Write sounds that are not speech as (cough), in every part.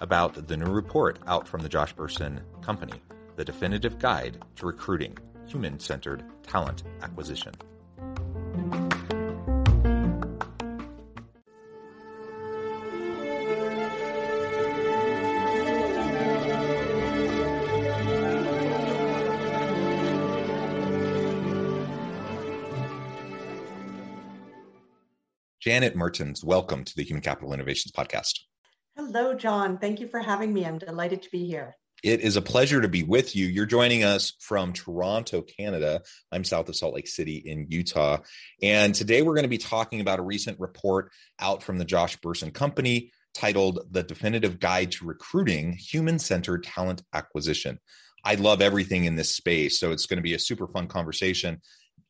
about the new report out from the Josh Bersin Company, The Definitive Guide to Recruiting Human Centered Talent Acquisition. Janet Mertens, welcome to the Human Capital Innovations Podcast. Hello, John. Thank you for having me. I'm delighted to be here. It is a pleasure to be with you. You're joining us from Toronto, Canada. I'm south of Salt Lake City in Utah. And today we're going to be talking about a recent report out from the Josh Bersin Company titled The Definitive Guide to Recruiting Human Centered Talent Acquisition. I love everything in this space. So it's going to be a super fun conversation.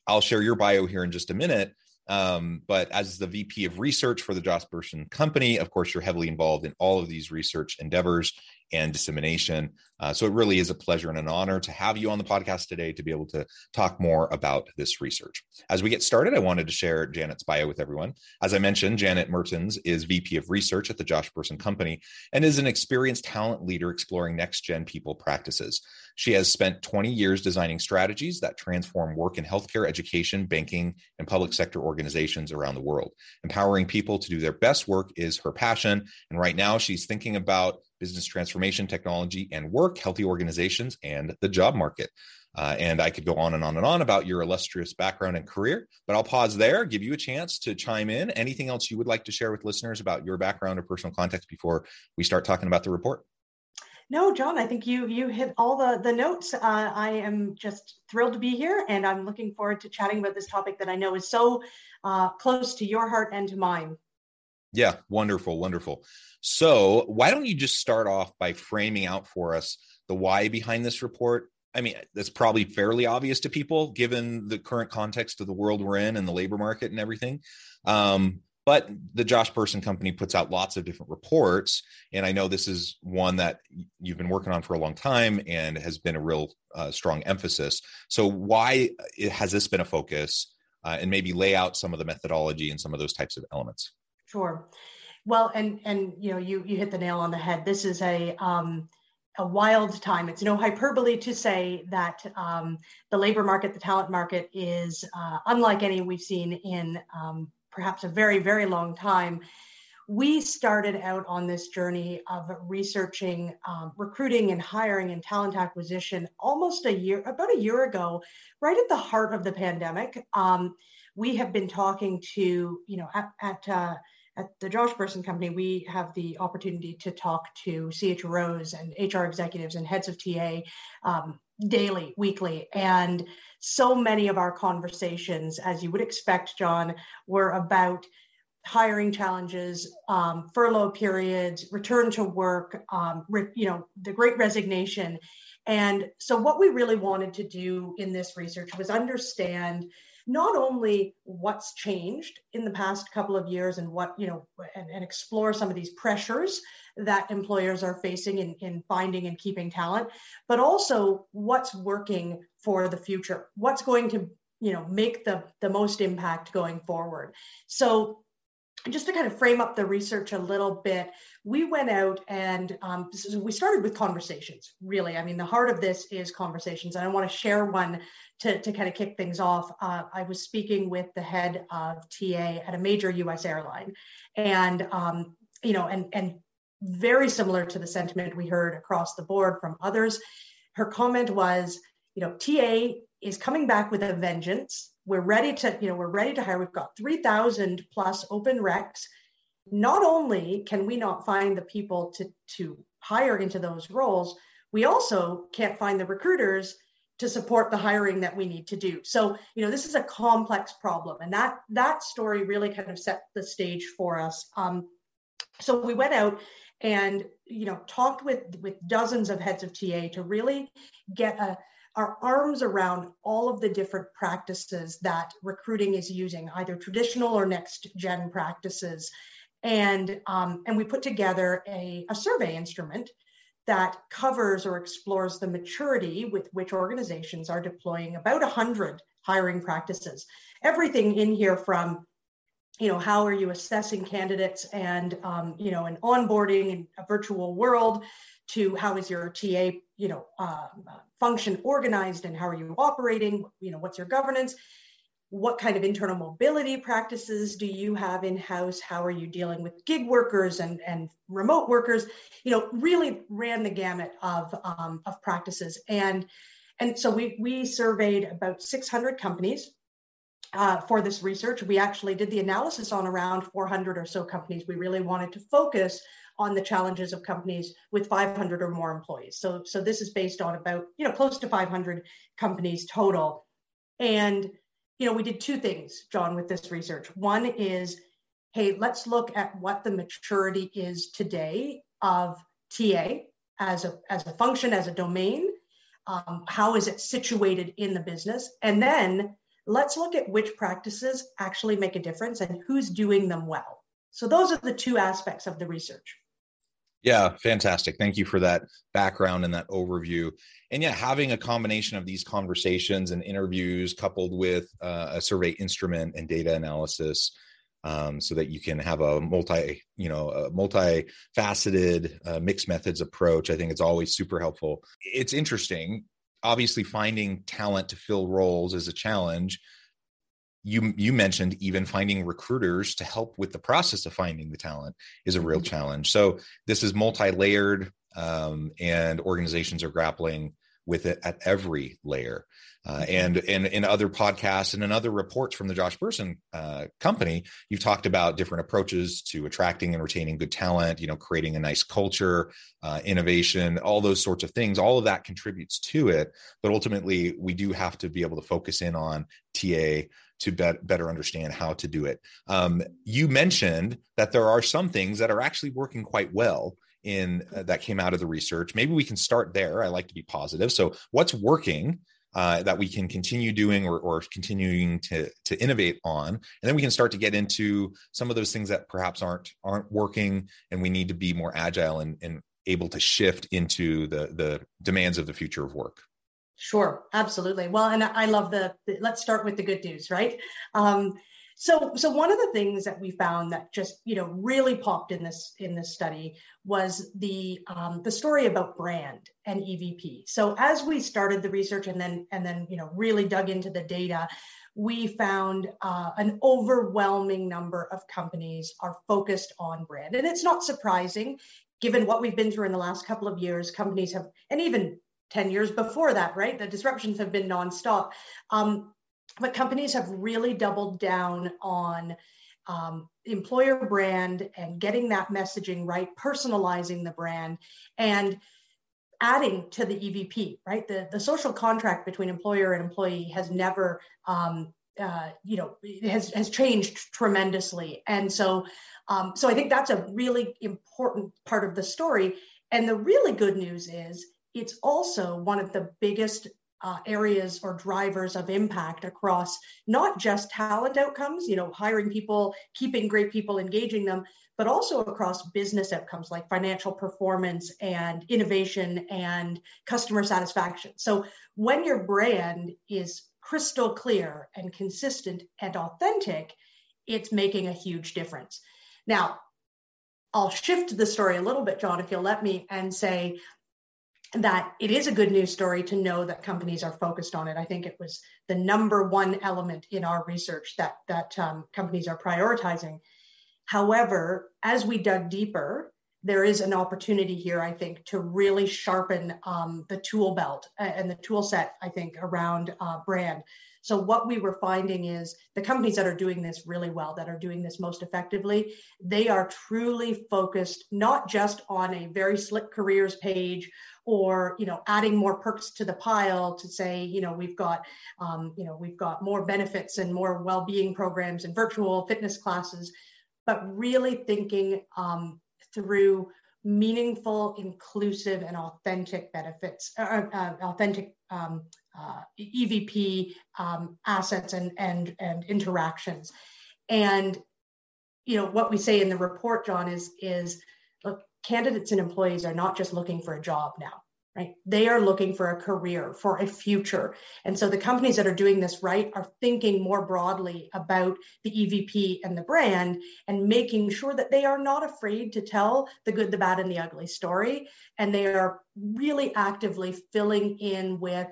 I'll share your bio here in just a minute. Um, but as the VP of research for the Josh Bersin Company, of course, you're heavily involved in all of these research endeavors and dissemination. Uh, so it really is a pleasure and an honor to have you on the podcast today to be able to talk more about this research. As we get started, I wanted to share Janet's bio with everyone. As I mentioned, Janet Mertens is VP of Research at the Josh Bersin Company and is an experienced talent leader exploring next gen people practices. She has spent 20 years designing strategies that transform work in healthcare, education, banking, and public sector organizations around the world. Empowering people to do their best work is her passion. And right now, she's thinking about business transformation, technology, and work, healthy organizations, and the job market. Uh, and I could go on and on and on about your illustrious background and career, but I'll pause there, give you a chance to chime in. Anything else you would like to share with listeners about your background or personal context before we start talking about the report? No, John, I think you you hit all the the notes. Uh, I am just thrilled to be here, and I'm looking forward to chatting about this topic that I know is so uh, close to your heart and to mine. Yeah, wonderful, wonderful. So, why don't you just start off by framing out for us the why behind this report? I mean, that's probably fairly obvious to people given the current context of the world we're in and the labor market and everything. Um, but the Josh Bersin company puts out lots of different reports. And I know this is one that you've been working on for a long time and has been a real uh, strong emphasis. So, why uh, has this been a focus? Uh, and maybe lay out some of the methodology and some of those types of elements. Sure. Well, and and you know, you you hit the nail on the head. This is a um, a wild time. It's no hyperbole to say that um, the labor market, the talent market, is uh, unlike any we've seen in um, perhaps a very, very long time, we started out on this journey of researching um, recruiting and hiring and talent acquisition almost a year, about a year ago, right at the heart of the pandemic. Um, we have been talking to, you know, at, at uh, at the Josh Bersin Company, we have the opportunity to talk to CHROs and HR executives and heads of TA um, daily, weekly. And so many of our conversations, as you would expect, John, were about hiring challenges, um, furlough periods, return to work, um, re- you know, the great resignation. And so, what we really wanted to do in this research was understand not only what's changed in the past couple of years and what, you know, and, and explore some of these pressures that employers are facing in, in finding and keeping talent, but also what's working for the future, what's going to, you know, make the, the most impact going forward. So just to kind of frame up the research a little bit, we went out and um, we started with conversations, really. I mean, the heart of this is conversations. And I want to share one to, to kind of kick things off. Uh, I was speaking with the head of TA at a major US airline. And, um, you know, and, and very similar to the sentiment we heard across the board from others, her comment was, you know, TA is coming back with a vengeance we're ready to, you know, we're ready to hire. We've got 3,000 plus open recs. Not only can we not find the people to, to hire into those roles, we also can't find the recruiters to support the hiring that we need to do. So, you know, this is a complex problem, and that that story really kind of set the stage for us. Um, so we went out and you know talked with with dozens of heads of TA to really get a our arms around all of the different practices that recruiting is using, either traditional or next gen practices. And, um, and we put together a, a survey instrument that covers or explores the maturity with which organizations are deploying about 100 hiring practices. Everything in here from you know how are you assessing candidates and um, you know an onboarding in a virtual world to how is your ta you know uh, function organized and how are you operating? You know what's your governance? What kind of internal mobility practices do you have in house how are you dealing with gig workers and and remote workers? You know really ran the gamut of um, of practices. And and so we we surveyed about 600 companies uh, for this research. We actually did the analysis on around 400 or so companies. We really wanted to focus on the challenges of companies with 500 or more employees. So, so this is based on about, you know, close to 500 companies total. And, you know, we did two things, John, with this research. One is, hey, let's look at what the maturity is today of TA as a, as a function, as a domain. Um, how is it situated in the business? And then let's look at which practices actually make a difference and who's doing them well. So those are the two aspects of the research. Yeah, fantastic. Thank you for that background and that overview. And yeah, having a combination of these conversations and interviews coupled with uh, a survey instrument and data analysis um, so that you can have a multi, you know, a multi-faceted uh, mixed methods approach. I think it's always super helpful. It's interesting. Obviously, finding talent to fill roles is a challenge you you mentioned even finding recruiters to help with the process of finding the talent is a real mm-hmm. challenge so this is multi-layered um, and organizations are grappling with it at every layer uh, mm-hmm. and and in other podcasts and in other reports from the josh bersin uh, company you've talked about different approaches to attracting and retaining good talent you know creating a nice culture uh, innovation all those sorts of things all of that contributes to it but ultimately we do have to be able to focus in on ta to be- better understand how to do it. Um, you mentioned that there are some things that are actually working quite well in uh, that came out of the research. Maybe we can start there. I like to be positive. So, what's working? Uh, that we can continue doing or, or continuing to, to innovate on and then we can start to get into some of those things that perhaps aren't aren't working and we need to be more agile and, and able to shift into the the demands of the future of work Sure, absolutely. Well, and I love the, the let's start with the good news, right? Um, so, so one of the things that we found that just you know really popped in this in this study was the um, the story about brand and EVP. So as we started the research and then and then you know really dug into the data, we found uh, an overwhelming number of companies are focused on brand, and it's not surprising given what we've been through in the last couple of years. Companies have, and even 10 years before that, right? The disruptions have been nonstop. Um, but companies have really doubled down on um, employer brand and getting that messaging right, personalizing the brand, and adding to the EVP, right? The, the social contract between employer and employee has never, um, uh, you know, has, has changed tremendously. And so, um, so I think that's a really important part of the story. And the really good news is it's also one of the biggest uh, areas or drivers of impact across not just talent outcomes, you know, hiring people, keeping great people, engaging them, but also across business outcomes like financial performance and innovation and customer satisfaction. So when your brand is crystal clear and consistent and authentic, it's making a huge difference. Now, I'll shift the story a little bit, John, if you'll let me, and say that it is a good news story to know that companies are focused on it. I think it was the number one element in our research that that um, companies are prioritizing. However, as we dug deeper, there is an opportunity here, I think, to really sharpen um, the tool belt and the tool set, I think, around uh, brand. So, what we were finding is the companies that are doing this really well, that are doing this most effectively, they are truly focused not just on a very slick careers page or you know adding more perks to the pile to say you know we've got um, you know we've got more benefits and more well-being programs and virtual fitness classes but really thinking um, through meaningful, inclusive, and authentic benefits, uh, uh, uh authentic um, uh, EVP um, assets and and and interactions. And you know what we say in the report, John, is is look, candidates and employees are not just looking for a job now right? They are looking for a career, for a future. And so the companies that are doing this right are thinking more broadly about the EVP and the brand and making sure that they are not afraid to tell the good, the bad, and the ugly story. And they are really actively filling in with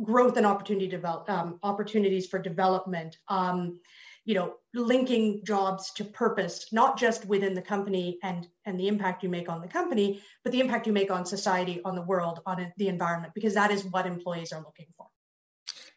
growth and opportunity develop, um, opportunities for development. Um, you know linking jobs to purpose not just within the company and and the impact you make on the company but the impact you make on society on the world on the environment because that is what employees are looking for.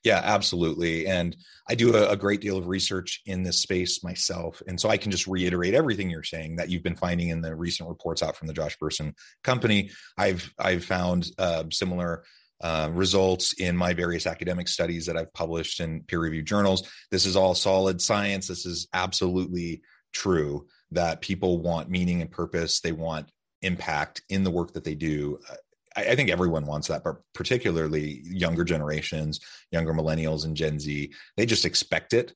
Yeah absolutely. And i do a, great deal of research in this space myself. And so i can just reiterate everything you're saying that you've been finding in the recent reports out from the josh bersin company. I've i've found uh, similar uh, results in my various academic studies that I've published in peer reviewed journals. This is all solid science. This is absolutely true that people want meaning and purpose. They want impact in the work that they do. I, I think everyone wants that, but particularly younger generations, younger millennials and Gen Z, they just expect it.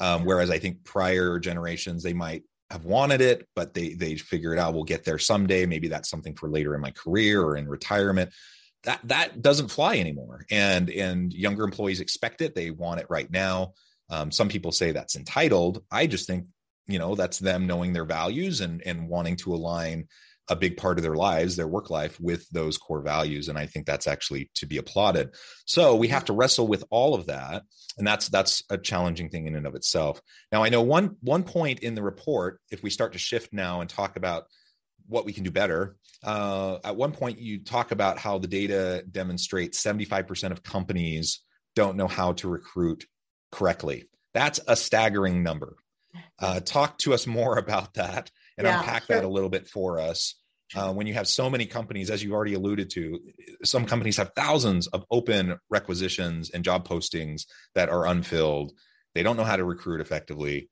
Um, whereas I think prior generations, they might have wanted it, but they they figure it out. We'll get there someday. Maybe that's something for later in my career or in retirement that that doesn't fly anymore. And and younger employees expect it. They want it right now. Um, some people say that's entitled. I just think you know that's them knowing their values and and wanting to align a big part of their lives their work life with those core values. And i think that's actually to be applauded. So we have to wrestle with all of that. And that's that's a challenging thing in and of itself. Now i know one one point in the report if we start to shift now and talk about what we can do better. Uh, at one point, you talk about how the data demonstrates 75% of companies don't know how to recruit correctly. That's a staggering number. Uh, talk to us more (laughs) about that and yeah, unpack sure. that a little bit for us. Uh, when you have so many companies, as you already alluded to, some companies have thousands of open requisitions and job postings that are unfilled. They don't know how to recruit effectively.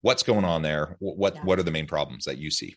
What's going on there? What yeah. what are the main problems that you see?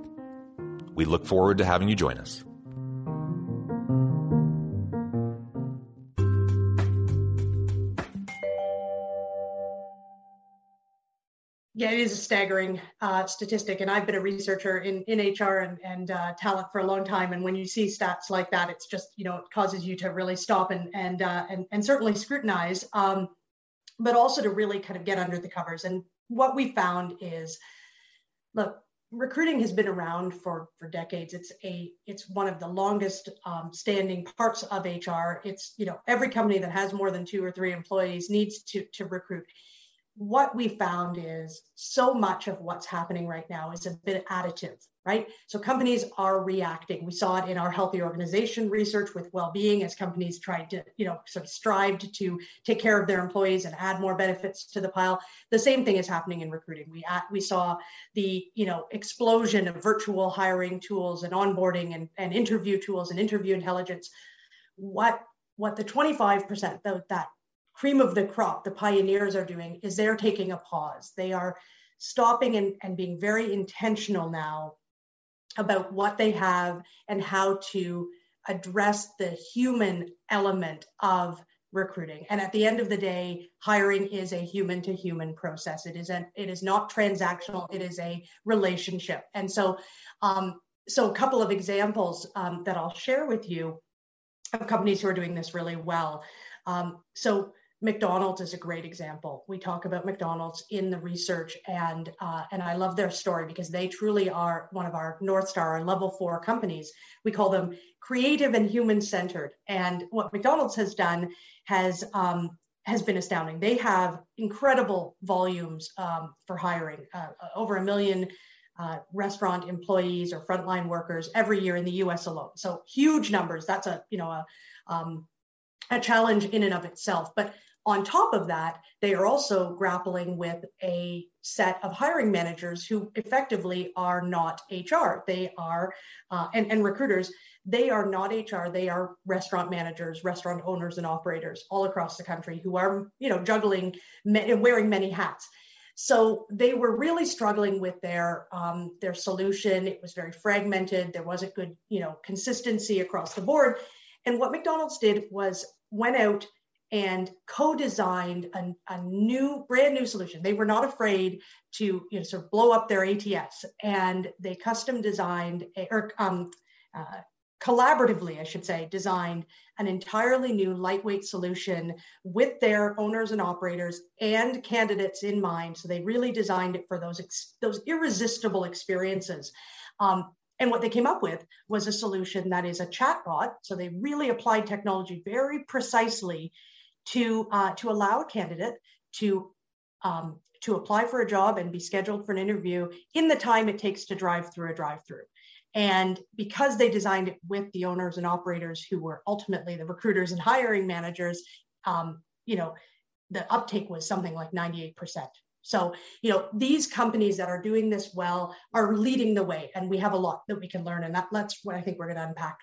We look forward to having you join us. Yeah, it is a staggering uh, statistic, and I've been a researcher in, in HR and, and uh, talent for a long time. And when you see stats like that, it's just you know it causes you to really stop and and uh, and, and certainly scrutinize, um, but also to really kind of get under the covers. And what we found is, look, recruiting has been around for for decades. It's a it's one of the longest um, standing parts of HR. It's you know every company that has more than two or three employees needs to to recruit what we found is so much of what's happening right now is a bit additive, right? So companies are reacting. We saw it in our healthy organization research with well-being as companies tried to, you know, sort of strived to take care of their employees and add more benefits to the pile. The same thing is happening in recruiting. We at, we saw the, you know, explosion of virtual hiring tools and onboarding and, and interview tools and interview intelligence. What what the 25% that, that cream of the crop the pioneers are doing is they're taking a pause. They are stopping and, and being very intentional now about what they have and how to address the human element of recruiting. And at the end of the day hiring is a human to human process. It is a, it is not transactional. It is a relationship. And so um, so a couple of examples um, that i'll share with you of companies who are doing this really well. Um, so McDonald's is a great example. We talk about McDonald's in the research, and uh, and I love their story because they truly are one of our North Star, our level four companies. We call them creative and human centered. And what McDonald's has done has um, has been astounding. They have incredible volumes um, for hiring, uh, over a million uh, restaurant employees or frontline workers every year in the U.S. alone. So huge numbers. That's a you know a um, a challenge in and of itself. But on top of that, they are also grappling with a set of hiring managers who effectively are not HR. They are, uh, and, and recruiters, they are not HR. They are restaurant managers, restaurant owners, and operators all across the country who are, you know, juggling and wearing many hats. So they were really struggling with their um, their solution. It was very fragmented. There wasn't good, you know, consistency across the board. And what McDonald's did was went out and co-designed a, a, new brand new solution. They were not afraid to you know sort of blow up their ats and they custom designed a, or um, uh, collaboratively i should say designed an entirely new lightweight solution with their owners and operators and candidates in mind. So they really designed it for those ex- those irresistible experiences. Um, and what they came up with was a solution that is a chatbot. So they really applied technology very precisely to uh, to allow a candidate to um, to apply for a job and be scheduled for an interview in the time it takes to drive through a drive-through. And because they designed it with the owners and operators who were ultimately the recruiters and hiring managers, um, you know, the uptake was something like 98%. So, you know, these companies that are doing this well are leading the way, and we have a lot that we can learn. And that, that's what I think we're going to unpack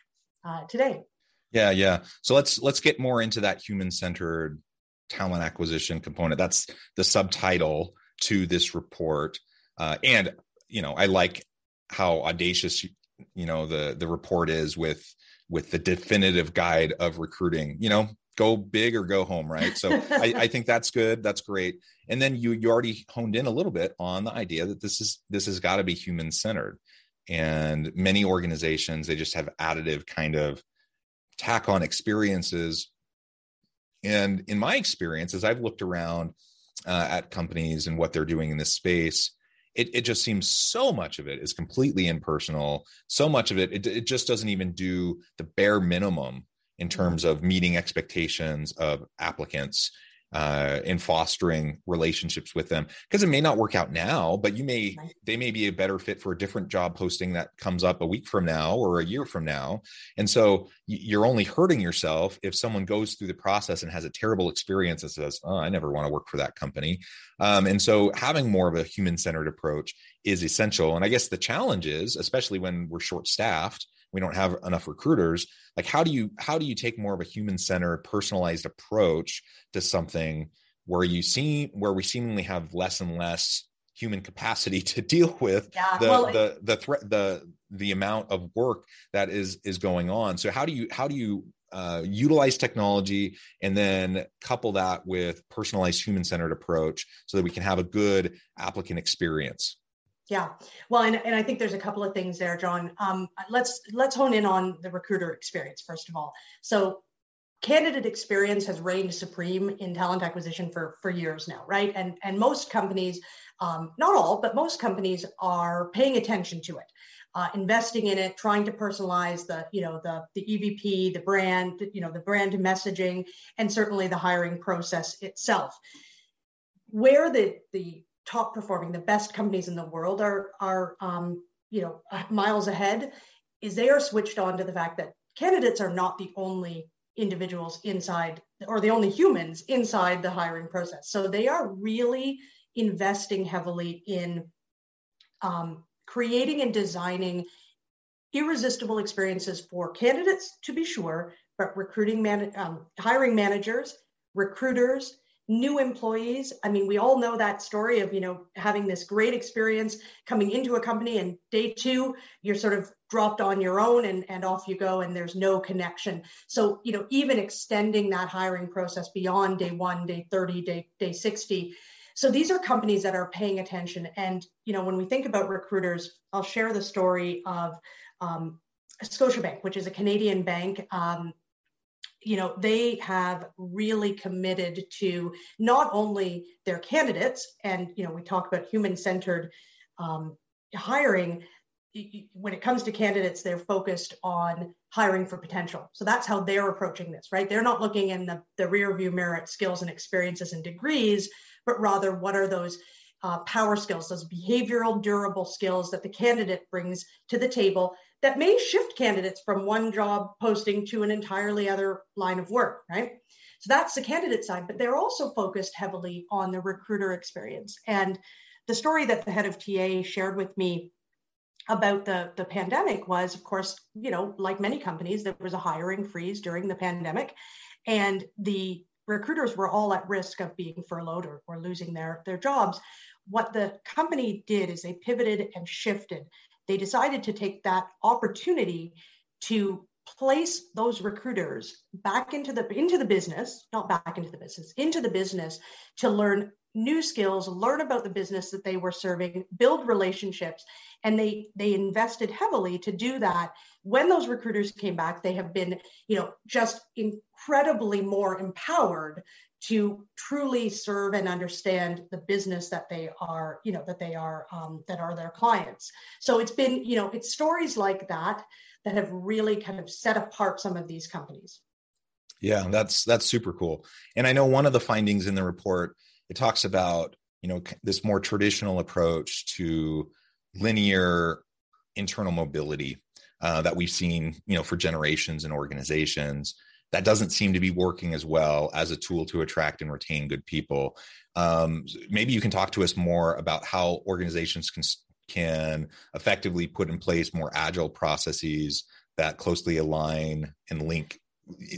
uh, today. Yeah, yeah. So let's let's get more into that human centered talent acquisition component. That's the subtitle to this report. Uh, and you know, I like how audacious you know the the report is with with the definitive guide of recruiting. You know, go big or go home, right? So I, (laughs) I think that's good. That's great. And then you you already honed in a little bit on the idea that this is this has got to be human centered. And many organizations they just have additive kind of tack on experiences. And in my experience, as I've looked around uh, at companies and what they're doing in this space, it, it just seems so much of it is completely impersonal. So much of it, it, it just doesn't even do the bare minimum in terms of meeting expectations of applicants uh, in fostering relationships with them because it may not work out now but you may they may be a better fit for a different job posting that comes up a week from now or a year from now. And so you're only hurting yourself if someone goes through the process and has a terrible experience and says oh i never want to work for that company. Um, and so having more of a human centered approach is essential. And i guess the challenge is especially when we're short staffed we don't have enough recruiters like how do you how do you take more of a human centered personalized approach to something where you see where we seemingly have less and less human capacity (laughs) to deal with yeah, the, well, the the threat the the amount of work that is is going on? So how do you how do you uh, utilize technology and then couple that with personalized human centered approach so that we can have a good applicant experience yeah. Well and, and i think there's a couple of things there john. Um, let's let's hone in on the recruiter experience first of all. So candidate experience has reigned supreme in talent acquisition for for years now right? And and most companies um, not all but most companies are paying attention to it uh, investing in it, trying to personalize the, you know, the the EVP, the brand, you know, the brand messaging, and certainly the hiring process itself. Where the the top performing, the best companies in the world are are um, you know miles ahead, is they are switched on to the fact that candidates are not the only individuals inside or the only humans inside the hiring process. So they are really investing heavily in um, creating and designing irresistible experiences for candidates, to be sure, but recruiting, man- um, hiring managers, recruiters, new employees. I mean, we all know that story of, you know, having this great experience coming into a company and day two, you're sort of dropped on your own and, and off you go and there's no connection. So, you know, even extending that hiring process beyond day one, day 30, day, day 60 so these are companies that are paying attention. And you know, when we think about recruiters, I'll share the story of um, Scotiabank, which is a Canadian bank. Um, you know, they have really committed to not only their candidates, and you know, we talk about human-centered um, hiring. When it comes to candidates, they're focused on hiring for potential. So that's how they're approaching this, right? They're not looking in the, the rear view mirror at skills and experiences and degrees, but rather what are those uh, power skills, those behavioral durable skills that the candidate brings to the table that may shift candidates from one job posting to an entirely other line of work, right? So that's the candidate side, but they're also focused heavily on the recruiter experience. And the story that the head of TA shared with me about the, the pandemic was, of course, you know, like many companies, there was a hiring freeze during the pandemic. And the recruiters were all at risk of being furloughed or, or losing their, their jobs. What the company did is they pivoted and shifted. They decided to take that opportunity to place those recruiters back into the into the business not back into the business into the business to learn new skills learn about the business that they were serving build relationships and they they invested heavily to do that. When those recruiters came back they have been you know just incredibly more empowered to truly serve and understand the business that they are you know that they are um, that are their clients. So it's been you know it's stories like that that have really kind of set apart some of these companies. Yeah that's that's super cool. And i know one of the findings in the report it talks about you know this more traditional approach to linear internal mobility uh, that we've seen, you know, for generations in organizations. That doesn't seem to be working as well as a tool to attract and retain good people. Um, maybe you can talk to us more about how organizations can can effectively put in place more agile processes that closely align and link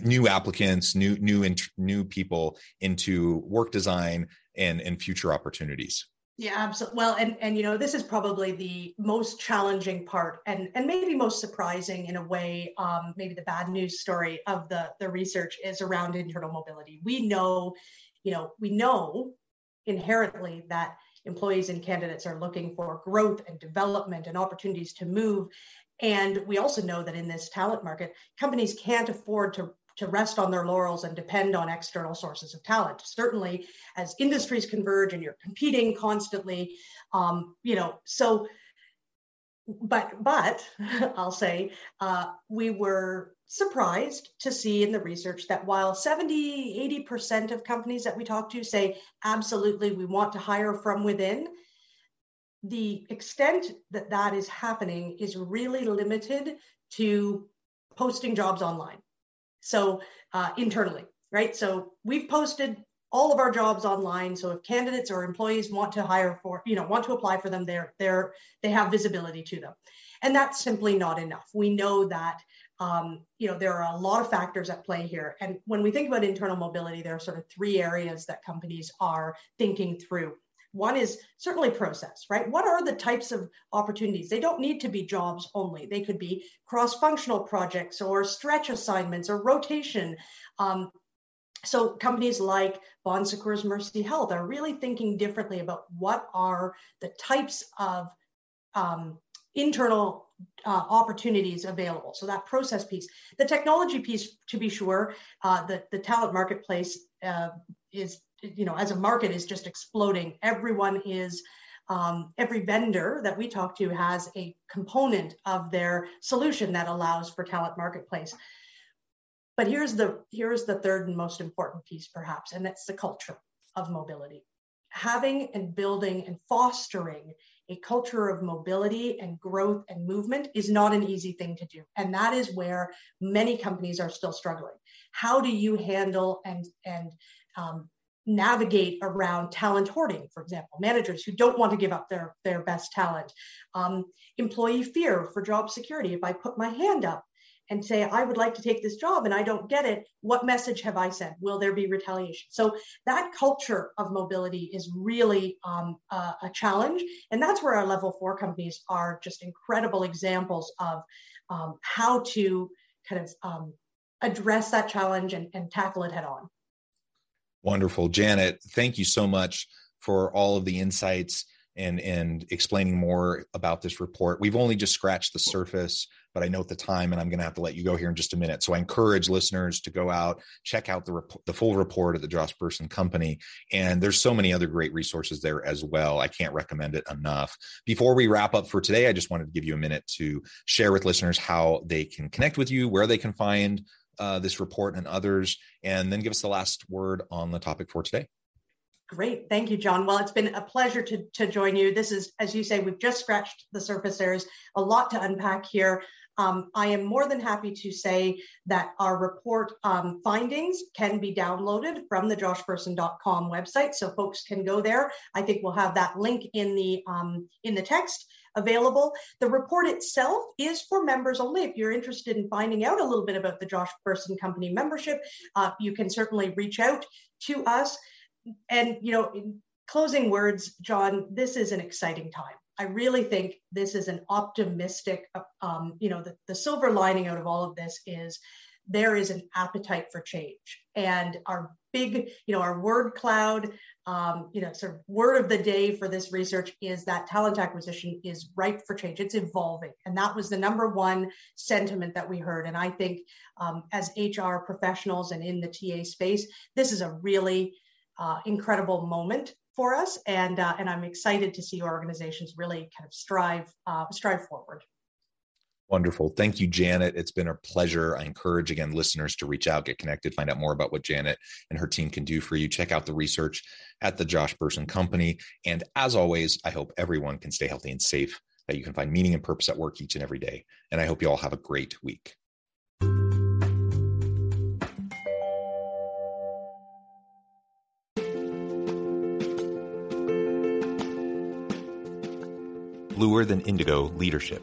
new applicants, new new new people into work design and and future opportunities. Yeah, absolutely. Well, and and you know, this is probably the most challenging part, and and maybe most surprising in a way. Um, maybe the bad news story of the the research is around internal mobility. We know, you know, we know inherently that employees and candidates are looking for growth and development and opportunities to move. And we also know that in this talent market, companies can't afford to to rest on their laurels and depend on external sources of talent. Certainly, as industries converge and you're competing constantly, um, you know, so. But but (laughs) I'll say uh, we were surprised to see in the research that while 70 80% of companies that we talk to say absolutely we want to hire from within the extent that that is happening is really limited to posting jobs online so uh, internally, right? So we've posted all of our jobs online. So if candidates or employees want to hire for, you know, want to apply for them, they're they're they have visibility to them, and that's simply not enough. We know that. Um, you know there are a lot of factors at play here and when we think about internal mobility there are sort of three areas that companies are thinking through one is certainly process, right? What are the types of opportunities? They don't need to be jobs only. They could be cross-functional projects or stretch assignments or rotation. Um, so companies like Bon Secours Mercy Health are really thinking differently about what are the types of um, internal uh, opportunities available. So that process piece, the technology piece, to be sure, uh, the, the talent marketplace uh, is you know, as a market is just exploding. Everyone is, um, every vendor that we talk to has a component of their solution that allows for talent marketplace. But here's the here's the third and most important piece, perhaps, and that's the culture of mobility. Having and building and fostering a culture of mobility and growth and movement is not an easy thing to do. And that is where many companies are still struggling. How do you handle and, and um, navigate around talent hoarding, for example, managers who don't want to give up their, their best talent, um, employee fear for job security. If I put my hand up and say, I would like to take this job and I don't get it, what message have I sent? Will there be retaliation? So that culture of mobility is really um, a, a, challenge. And that's where our level four companies are just incredible examples of um, how to kind of um, address that challenge and, and tackle it head on. Wonderful. Janet, thank you so much for all of the insights and and explaining more about this report. We've only just scratched the surface, but I note the time and I'm going to have to let you go here in just a minute. So I encourage listeners to go out, check out the rep- the full report of the Josh Bersin Company and there's so many other great resources there as well. I can't recommend it enough. Before we wrap up for today, I just wanted to give you a minute to share with listeners how they can connect with you, where they can find uh, this report and others, and then give us the last word on the topic for today. Great. Thank you, John. Well, it's been a pleasure to, to join you. This is, as you say, we've just scratched the surface. There's a lot to unpack here. Um, I am more than happy to say that our report um, findings can be downloaded from the joshbersin.com website, so folks can go there. I think we'll have that link in the um, in the text available. The report itself is for members only. If you're interested in finding out a little bit about the Josh Bersin Company membership, uh, you can certainly reach out to us. And, you know, closing words, John, this is an exciting time. I really think this is an optimistic, um, you know, the, the silver lining out of all of this is there is an appetite for change. And our big, you know, our word cloud, um, you know, sort of word of the day for this research is that talent acquisition is ripe for change. It's evolving. And that was the number one sentiment that we heard. And I think um, as HR professionals and in the TA space, this is a really uh, incredible moment for us. And, uh, and I'm excited to see organizations really kind of strive, uh, strive forward. Wonderful. Thank you, Janet. It's been a pleasure. I encourage again listeners to reach out, get connected, find out more about what Janet and her team can do for you. Check out the research at the Josh Bersin Company. And as always, I hope everyone can stay healthy and safe, that you can find meaning and purpose at work each and every day. And I hope you all have a great week. Bluer than indigo leadership